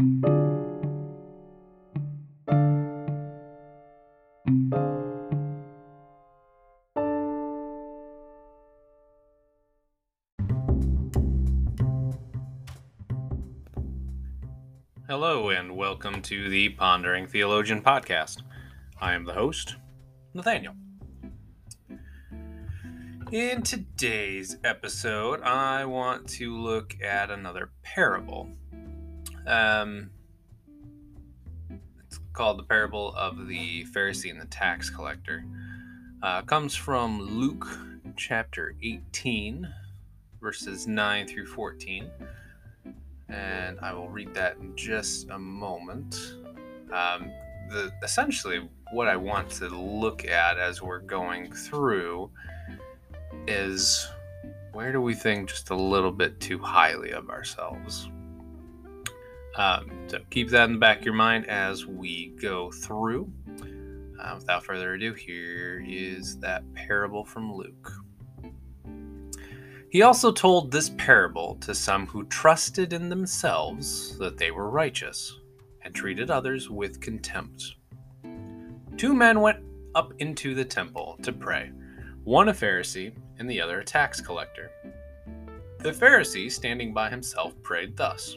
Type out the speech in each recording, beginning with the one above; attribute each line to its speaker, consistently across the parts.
Speaker 1: Hello, and welcome to the Pondering Theologian podcast. I am the host, Nathaniel. In today's episode, I want to look at another parable. Um, it's called the parable of the Pharisee and the tax collector. Uh, comes from Luke chapter 18, verses 9 through 14 and I will read that in just a moment. Um, the essentially what I want to look at as we're going through is where do we think just a little bit too highly of ourselves? Um, so keep that in the back of your mind as we go through. Uh, without further ado, here is that parable from Luke. He also told this parable to some who trusted in themselves that they were righteous and treated others with contempt. Two men went up into the temple to pray, one a Pharisee and the other a tax collector. The Pharisee, standing by himself, prayed thus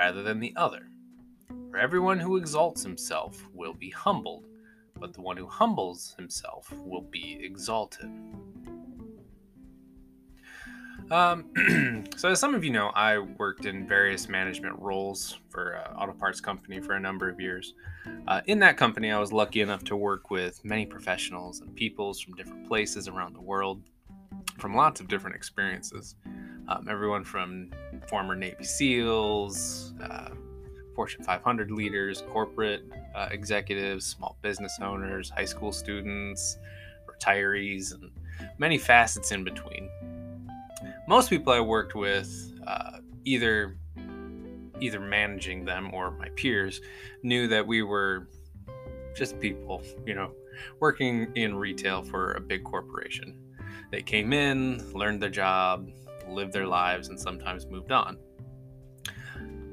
Speaker 1: rather than the other. For everyone who exalts himself will be humbled, but the one who humbles himself will be exalted. Um, so, as some of you know, I worked in various management roles for an auto parts company for a number of years. Uh, in that company, I was lucky enough to work with many professionals and peoples from different places around the world, from lots of different experiences. Um, everyone from former Navy SEALs, uh, Fortune 500 leaders, corporate uh, executives, small business owners, high school students, retirees, and many facets in between most people I worked with, uh, either either managing them or my peers, knew that we were just people, you know, working in retail for a big corporation. They came in, learned their job, lived their lives, and sometimes moved on.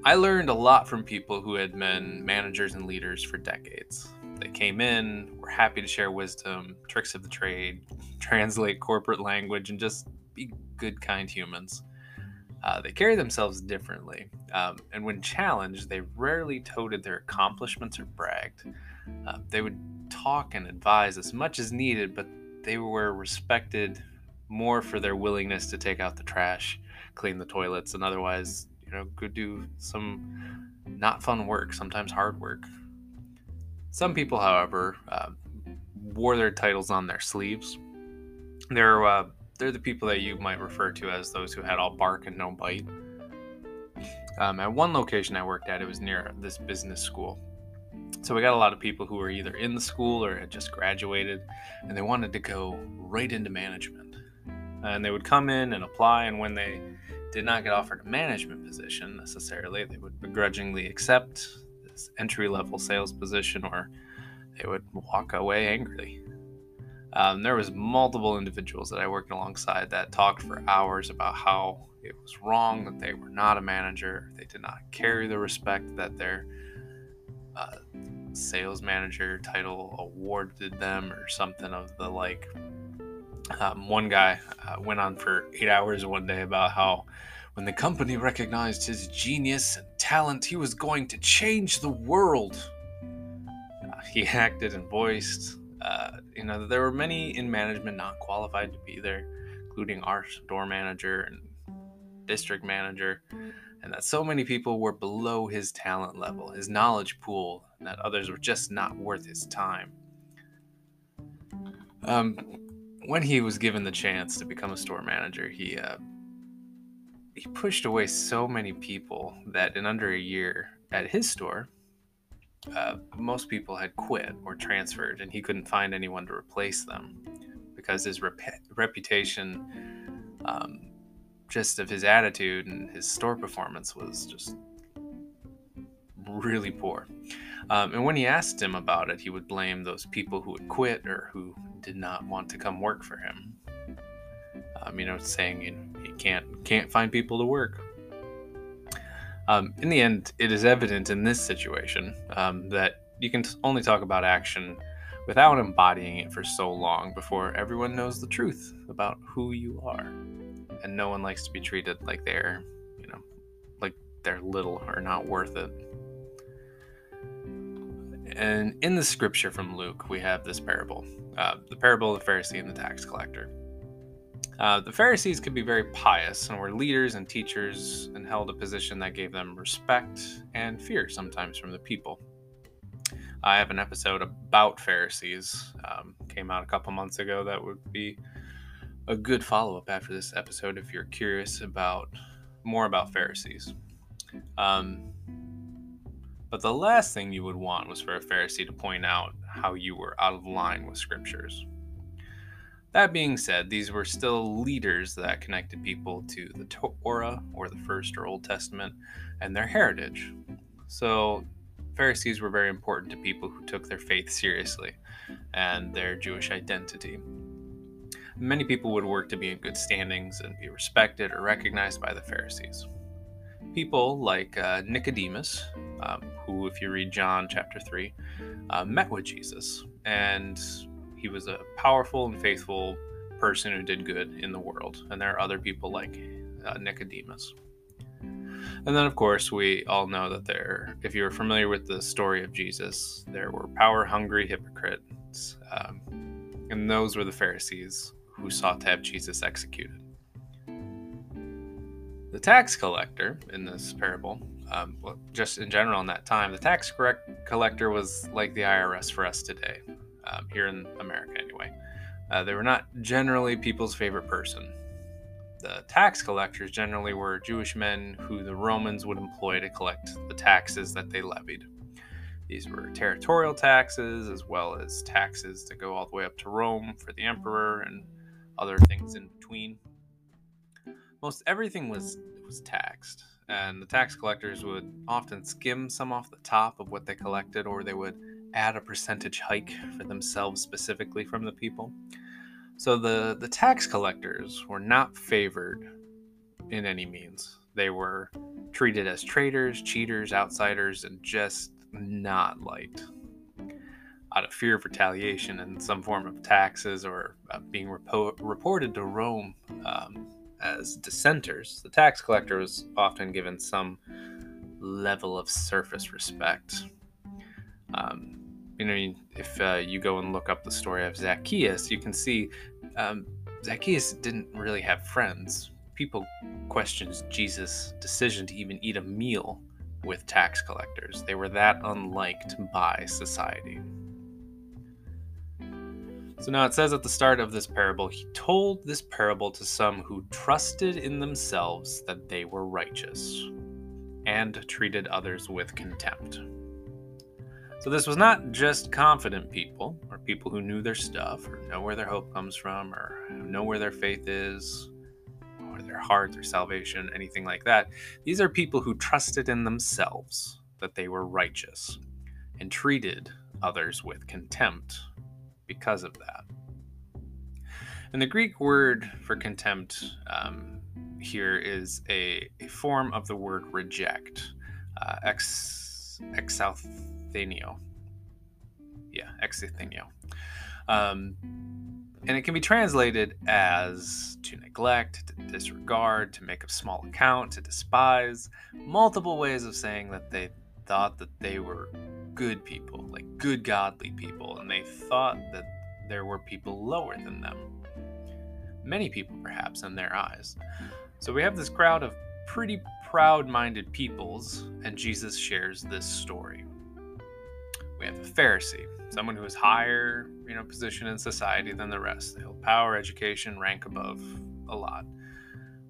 Speaker 1: I learned a lot from people who had been managers and leaders for decades. They came in, were happy to share wisdom, tricks of the trade, translate corporate language, and just be good, kind humans. Uh, they carry themselves differently, um, and when challenged, they rarely toted their accomplishments or bragged. Uh, they would talk and advise as much as needed, but they were respected more for their willingness to take out the trash, clean the toilets, and otherwise, you know, go do some not fun work, sometimes hard work. Some people, however, uh, wore their titles on their sleeves. There uh, they're the people that you might refer to as those who had all bark and no bite. Um, at one location I worked at, it was near this business school. So we got a lot of people who were either in the school or had just graduated, and they wanted to go right into management. And they would come in and apply, and when they did not get offered a management position necessarily, they would begrudgingly accept this entry level sales position, or they would walk away angrily. Um, there was multiple individuals that I worked alongside that talked for hours about how it was wrong that they were not a manager, they did not carry the respect that their uh, sales manager title awarded them, or something of the like. Um, one guy uh, went on for eight hours one day about how when the company recognized his genius and talent, he was going to change the world. Uh, he acted and voiced uh, you know, there were many in management not qualified to be there, including our store manager and district manager, and that so many people were below his talent level, his knowledge pool, and that others were just not worth his time. Um, when he was given the chance to become a store manager, he uh, he pushed away so many people that in under a year at his store, uh, most people had quit or transferred, and he couldn't find anyone to replace them because his rep- reputation, um, just of his attitude and his store performance, was just really poor. Um, and when he asked him about it, he would blame those people who had quit or who did not want to come work for him. Um, you know, saying you know, he can't can't find people to work. Um, in the end, it is evident in this situation um, that you can only talk about action without embodying it for so long before everyone knows the truth about who you are. And no one likes to be treated like they're, you know, like they're little or not worth it. And in the scripture from Luke, we have this parable uh, the parable of the Pharisee and the tax collector. Uh, the Pharisees could be very pious and were leaders and teachers and held a position that gave them respect and fear sometimes from the people. I have an episode about Pharisees, um, came out a couple months ago, that would be a good follow up after this episode if you're curious about more about Pharisees. Um, but the last thing you would want was for a Pharisee to point out how you were out of line with scriptures. That being said, these were still leaders that connected people to the Torah or the First or Old Testament and their heritage. So, Pharisees were very important to people who took their faith seriously and their Jewish identity. Many people would work to be in good standings and be respected or recognized by the Pharisees. People like uh, Nicodemus, um, who, if you read John chapter 3, uh, met with Jesus. And he was a powerful and faithful person who did good in the world. And there are other people like uh, Nicodemus. And then, of course, we all know that there, if you're familiar with the story of Jesus, there were power hungry hypocrites. Um, and those were the Pharisees who sought to have Jesus executed. The tax collector in this parable, um, well, just in general in that time, the tax collector was like the IRS for us today, um, here in America anyway. Uh, they were not generally people's favorite person. The tax collectors generally were Jewish men who the Romans would employ to collect the taxes that they levied. These were territorial taxes as well as taxes to go all the way up to Rome for the emperor and other things in between most everything was was taxed, and the tax collectors would often skim some off the top of what they collected, or they would add a percentage hike for themselves specifically from the people. So the the tax collectors were not favored in any means. They were treated as traitors, cheaters, outsiders, and just not liked. Out of fear of retaliation and some form of taxes or uh, being repo- reported to Rome, um, as dissenters, the tax collector was often given some level of surface respect. Um, you know, if uh, you go and look up the story of Zacchaeus, you can see um, Zacchaeus didn't really have friends. People questioned Jesus' decision to even eat a meal with tax collectors. They were that unliked by society. So now it says at the start of this parable, he told this parable to some who trusted in themselves that they were righteous and treated others with contempt. So this was not just confident people or people who knew their stuff or know where their hope comes from or know where their faith is or their heart, their salvation, anything like that. These are people who trusted in themselves that they were righteous and treated others with contempt because of that. And the Greek word for contempt um, here is a, a, form of the word reject, uh, ex. Yeah, exalthenio. Um, and it can be translated as to neglect, to disregard, to make a small account, to despise, multiple ways of saying that they thought that they were good people, like good godly people, and they thought that there were people lower than them. Many people, perhaps, in their eyes. So we have this crowd of pretty proud minded peoples, and Jesus shares this story. We have a Pharisee, someone who is higher, you know, position in society than the rest. They hold power, education, rank above a lot.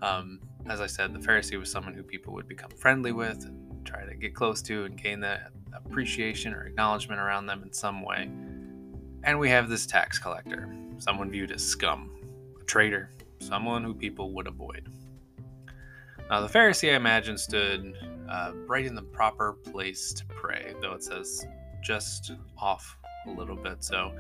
Speaker 1: Um, as I said, the Pharisee was someone who people would become friendly with and try to get close to and gain that appreciation or acknowledgement around them in some way. And we have this tax collector, someone viewed as scum, a traitor, someone who people would avoid. Now, the Pharisee, I imagine, stood uh, right in the proper place to pray, though it says just off a little bit. So,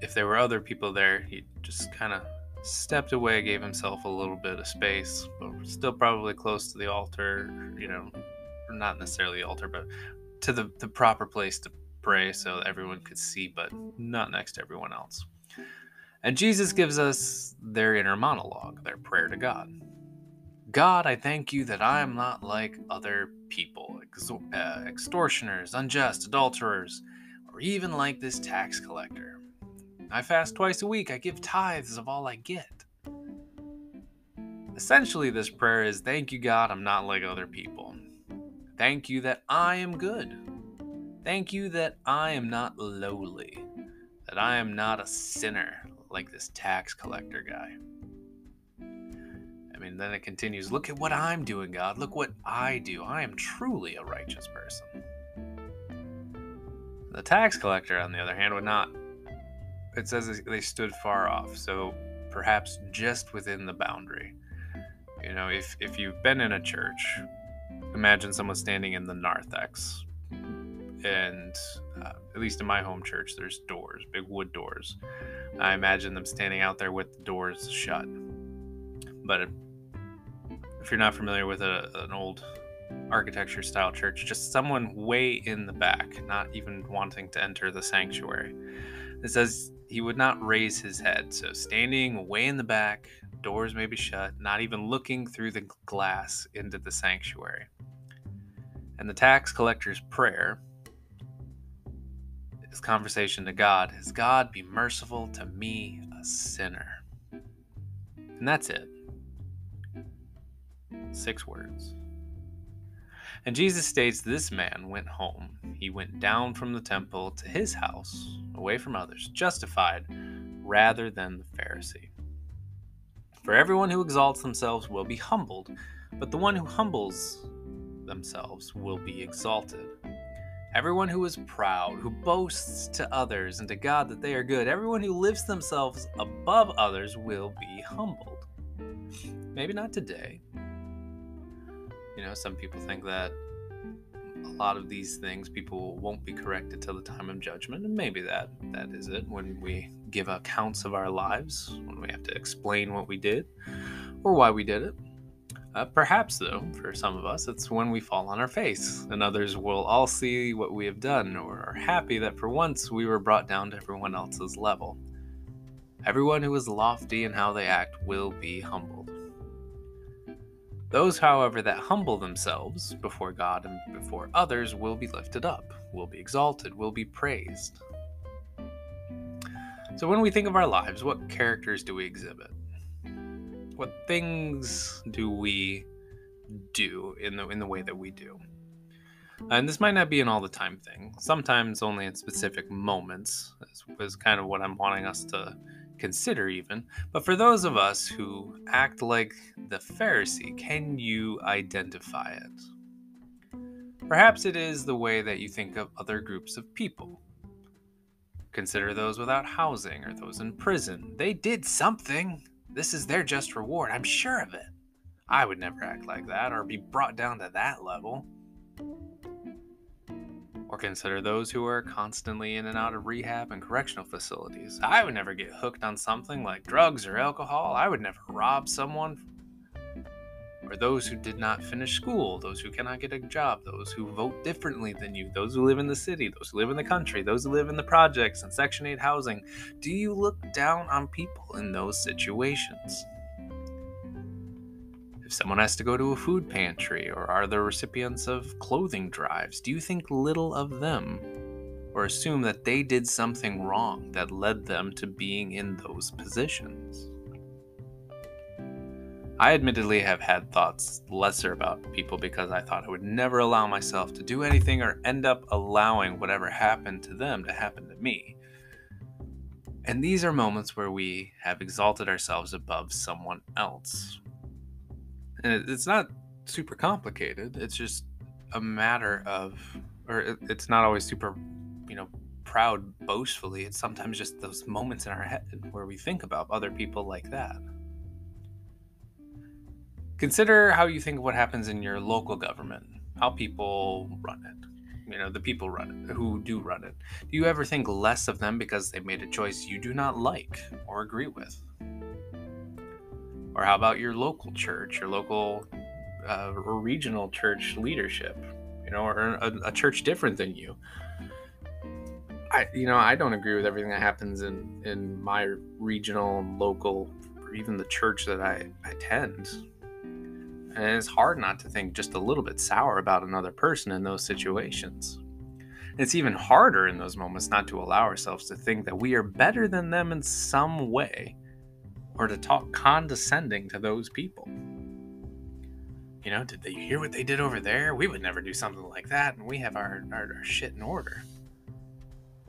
Speaker 1: if there were other people there, he just kind of stepped away, gave himself a little bit of space, but still probably close to the altar, you know, not necessarily altar, but to the, the proper place to pray so everyone could see, but not next to everyone else. And Jesus gives us their inner monologue, their prayer to God. God, I thank you that I am not like other people, ex- uh, extortioners, unjust, adulterers, or even like this tax collector. I fast twice a week, I give tithes of all I get. Essentially, this prayer is Thank you, God, I'm not like other people. Thank you that I am good. Thank you that I am not lowly, that I am not a sinner like this tax collector guy. I mean, then it continues Look at what I'm doing, God. Look what I do. I am truly a righteous person. The tax collector, on the other hand, would not. It says they stood far off, so perhaps just within the boundary. You know, if, if you've been in a church, imagine someone standing in the narthex. And uh, at least in my home church, there's doors, big wood doors. I imagine them standing out there with the doors shut. But if you're not familiar with a, an old architecture style church, just someone way in the back, not even wanting to enter the sanctuary. It says he would not raise his head. So standing way in the back, doors may be shut, not even looking through the glass into the sanctuary. And the tax collector's prayer, his conversation to God, is God be merciful to me, a sinner. And that's it. Six words. And Jesus states this man went home. He went down from the temple to his house, away from others, justified rather than the Pharisee. For everyone who exalts themselves will be humbled, but the one who humbles themselves will be exalted. Everyone who is proud, who boasts to others and to God that they are good, everyone who lifts themselves above others will be humbled. Maybe not today, you know, some people think that a lot of these things people won't be corrected till the time of judgment, and maybe that that is it. When we give accounts of our lives, when we have to explain what we did or why we did it. Uh, perhaps, though, for some of us, it's when we fall on our face, and others will all see what we have done, or are happy that for once we were brought down to everyone else's level. Everyone who is lofty in how they act will be humbled. Those, however, that humble themselves before God and before others will be lifted up, will be exalted, will be praised. So, when we think of our lives, what characters do we exhibit? What things do we do in the in the way that we do? And this might not be an all the time thing. Sometimes only in specific moments is, is kind of what I'm wanting us to consider, even. But for those of us who act like the Pharisee, can you identify it? Perhaps it is the way that you think of other groups of people. Consider those without housing or those in prison. They did something. This is their just reward. I'm sure of it. I would never act like that or be brought down to that level. Or consider those who are constantly in and out of rehab and correctional facilities. I would never get hooked on something like drugs or alcohol. I would never rob someone. Or those who did not finish school, those who cannot get a job, those who vote differently than you, those who live in the city, those who live in the country, those who live in the projects and Section 8 housing. Do you look down on people in those situations? If someone has to go to a food pantry or are the recipients of clothing drives, do you think little of them? Or assume that they did something wrong that led them to being in those positions? I admittedly have had thoughts lesser about people because I thought I would never allow myself to do anything or end up allowing whatever happened to them to happen to me. And these are moments where we have exalted ourselves above someone else and it's not super complicated. It's just a matter of, or it's not always super, you know, proud boastfully. It's sometimes just those moments in our head where we think about other people like that. Consider how you think of what happens in your local government, how people run it. You know, the people run it, who do run it. Do you ever think less of them because they made a choice you do not like or agree with? Or how about your local church, your local uh, or regional church leadership, you know, or a, a church different than you? I, you know, I don't agree with everything that happens in in my regional, local, or even the church that I attend. And it's hard not to think just a little bit sour about another person in those situations. It's even harder in those moments not to allow ourselves to think that we are better than them in some way or to talk condescending to those people. You know, did they hear what they did over there? We would never do something like that, and we have our, our, our shit in order.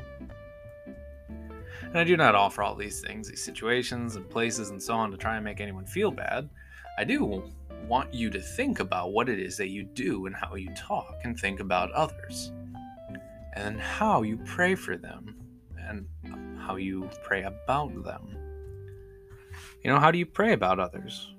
Speaker 1: And I do not offer all these things, these situations and places and so on to try and make anyone feel bad. I do want you to think about what it is that you do and how you talk and think about others. And how you pray for them and how you pray about them. You know, how do you pray about others?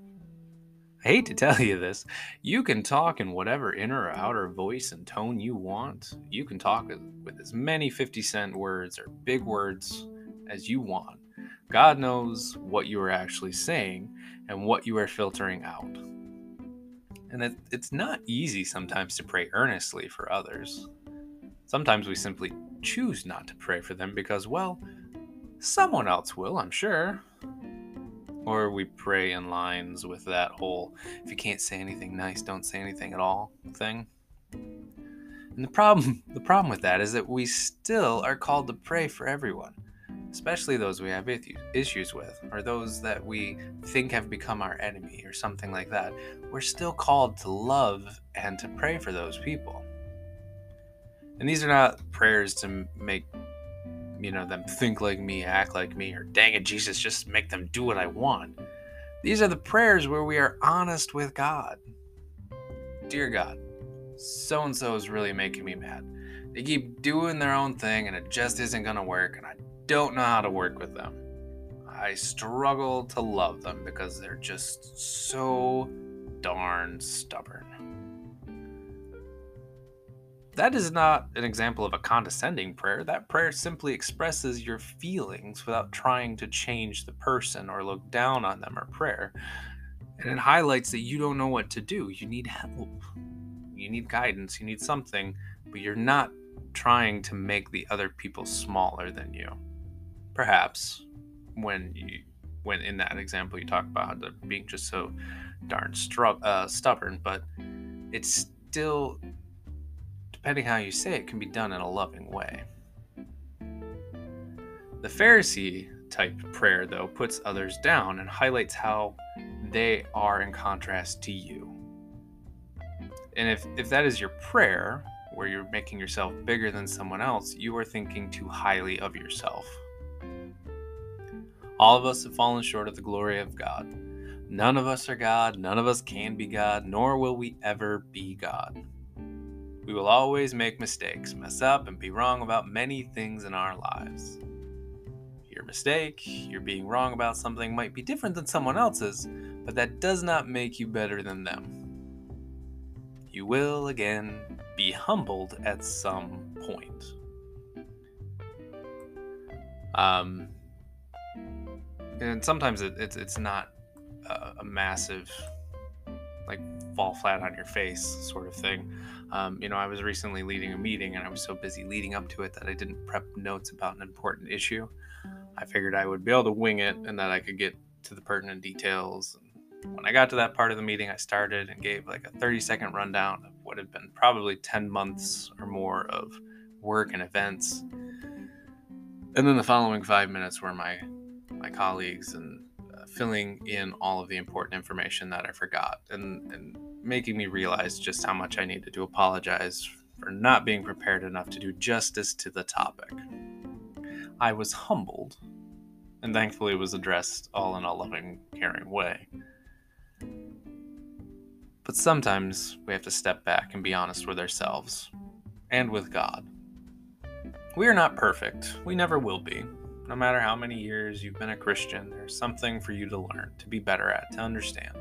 Speaker 1: I hate to tell you this. You can talk in whatever inner or outer voice and tone you want. You can talk with as many 50 cent words or big words as you want. God knows what you are actually saying and what you are filtering out. And it, it's not easy sometimes to pray earnestly for others. Sometimes we simply choose not to pray for them because, well, someone else will, I'm sure. Or we pray in lines with that whole if you can't say anything nice, don't say anything at all thing. And the problem the problem with that is that we still are called to pray for everyone especially those we have issues with, or those that we think have become our enemy, or something like that, we're still called to love and to pray for those people. And these are not prayers to make, you know, them think like me, act like me, or dang it, Jesus, just make them do what I want. These are the prayers where we are honest with God. Dear God, so and so is really making me mad. They keep doing their own thing and it just isn't going to work, and I don't know how to work with them. I struggle to love them because they're just so darn stubborn. That is not an example of a condescending prayer. That prayer simply expresses your feelings without trying to change the person or look down on them or prayer. And it highlights that you don't know what to do. You need help. You need guidance. You need something, but you're not trying to make the other people smaller than you perhaps when you when in that example you talk about being just so darn stru- uh, stubborn but it's still depending how you say it can be done in a loving way. The pharisee type prayer though puts others down and highlights how they are in contrast to you. And if if that is your prayer where you're making yourself bigger than someone else you are thinking too highly of yourself. All of us have fallen short of the glory of God. None of us are God, none of us can be God, nor will we ever be God. We will always make mistakes, mess up, and be wrong about many things in our lives. Your mistake, your being wrong about something might be different than someone else's, but that does not make you better than them. You will, again, be humbled at some point. Um, and sometimes it, it's it's not a, a, massive like fall flat on your face sort of thing. Um, you know, I was recently leading a meeting and I was so busy leading up to it that I didn't prep notes about an important issue. I figured I would be able to wing it and that I could get to the pertinent details. And when I got to that part of the meeting, I started and gave like a 30 second rundown of what had been probably 10 months or more of work and events. And then the following five minutes were my my colleagues and filling in all of the important information that I forgot and, and making me realize just how much I needed to apologize for not being prepared enough to do justice to the topic. I was humbled, and thankfully it was addressed all in a loving, caring way. But sometimes we have to step back and be honest with ourselves and with God. We are not perfect. We never will be. No matter how many years you've been a Christian, there's something for you to learn, to be better at, to understand.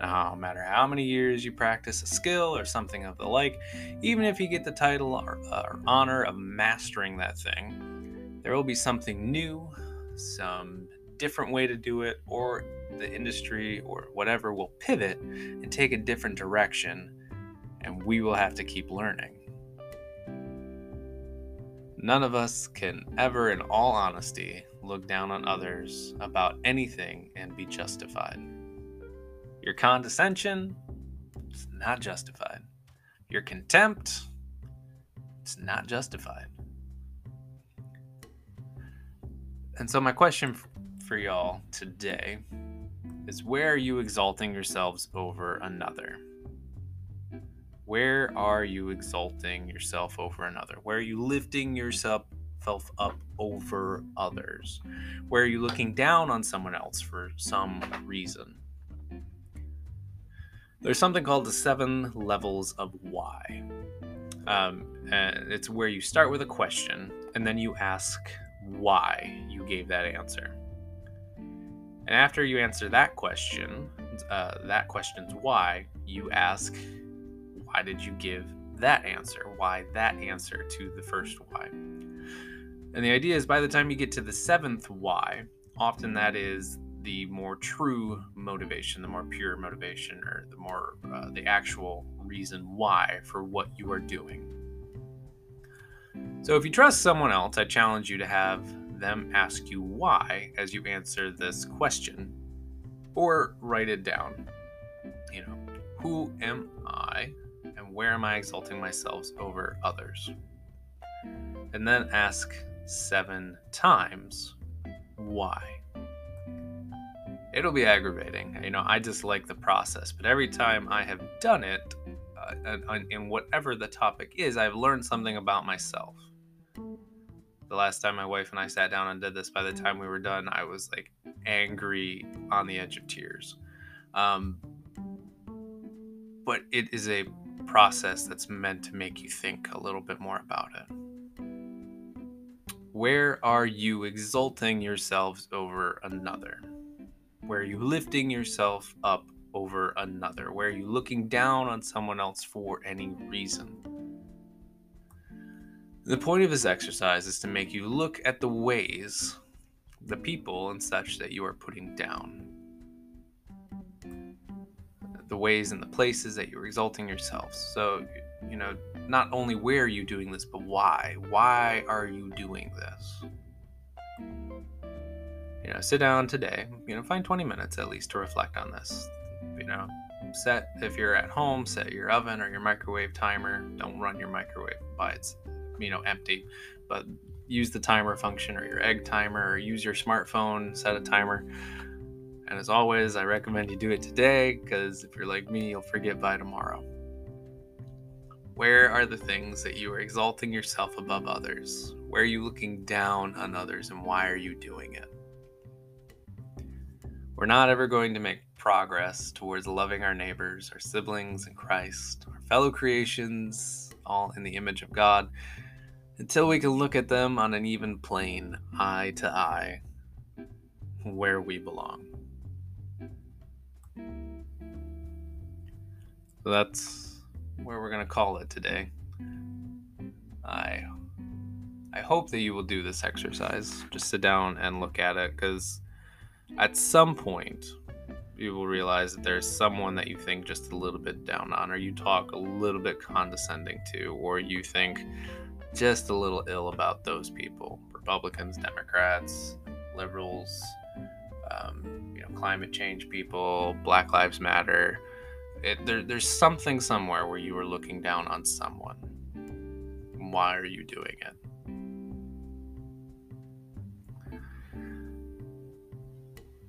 Speaker 1: No matter how many years you practice a skill or something of the like, even if you get the title or, or honor of mastering that thing, there will be something new, some different way to do it, or the industry or whatever will pivot and take a different direction, and we will have to keep learning. None of us can ever, in all honesty, look down on others about anything and be justified. Your condescension is not justified. Your contempt it's not justified. And so, my question for y'all today is where are you exalting yourselves over another? Where are you exalting yourself over another? Where are you lifting yourself up over others? Where are you looking down on someone else for some reason? There's something called the seven levels of why. Um, it's where you start with a question and then you ask why you gave that answer. And after you answer that question, uh, that question's why, you ask, why did you give that answer? Why that answer to the first why? And the idea is by the time you get to the seventh why, often that is the more true motivation, the more pure motivation, or the more uh, the actual reason why for what you are doing. So if you trust someone else, I challenge you to have them ask you why as you answer this question, or write it down. You know, who am I where am I exalting myself over others? And then ask seven times why it'll be aggravating. You know, I just like the process, but every time I have done it, uh, in whatever the topic is, I've learned something about myself. The last time my wife and I sat down and did this, by the time we were done, I was like angry on the edge of tears. Um, but it is a process that's meant to make you think a little bit more about it. Where are you exalting yourselves over another? Where are you lifting yourself up over another? Where are you looking down on someone else for any reason? The point of this exercise is to make you look at the ways, the people, and such that you are putting down. The ways and the places that you're exalting yourselves. So, you know, not only where are you doing this, but why? Why are you doing this? you know, sit down today, you know, find 20 minutes at least to reflect on this. You know, set if you're at home, set your oven or your microwave timer. Don't run your microwave by it's, you know, empty, but use the timer function or your egg timer or use your smartphone, set a timer. And as always, I recommend you do it today because if you're like me, you'll forget by tomorrow. Where are the things that you are exalting yourself above others? Where are you looking down on others and why are you doing it? We're not ever going to make progress towards loving our neighbors, our siblings in Christ, our fellow creations, all in the image of God, until we can look at them on an even plane, eye to eye, where we belong. So that's where we're going to call it today. I I hope that you will do this exercise. Just sit down and look at it because at some point you will realize that there's someone that you think just a little bit down on or you talk a little bit condescending to or you think just a little ill about those people republicans democrats liberals um, you know climate change people black lives matter it, there, there's something somewhere where you are looking down on someone why are you doing it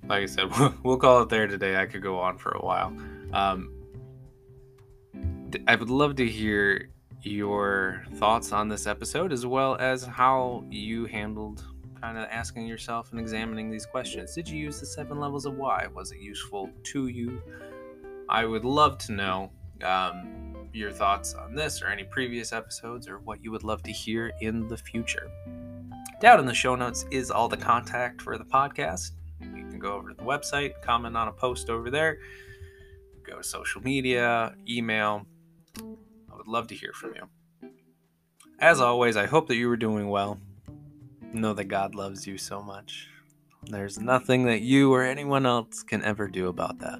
Speaker 1: like I said, we'll call it there today. I could go on for a while. Um, I would love to hear your thoughts on this episode as well as how you handled kind of asking yourself and examining these questions. Did you use the seven levels of why? Was it useful to you? I would love to know um, your thoughts on this or any previous episodes or what you would love to hear in the future. Down in the show notes is all the contact for the podcast. You can go over to the website, comment on a post over there, go to social media, email. I would love to hear from you. As always, I hope that you were doing well. Know that God loves you so much. There's nothing that you or anyone else can ever do about that.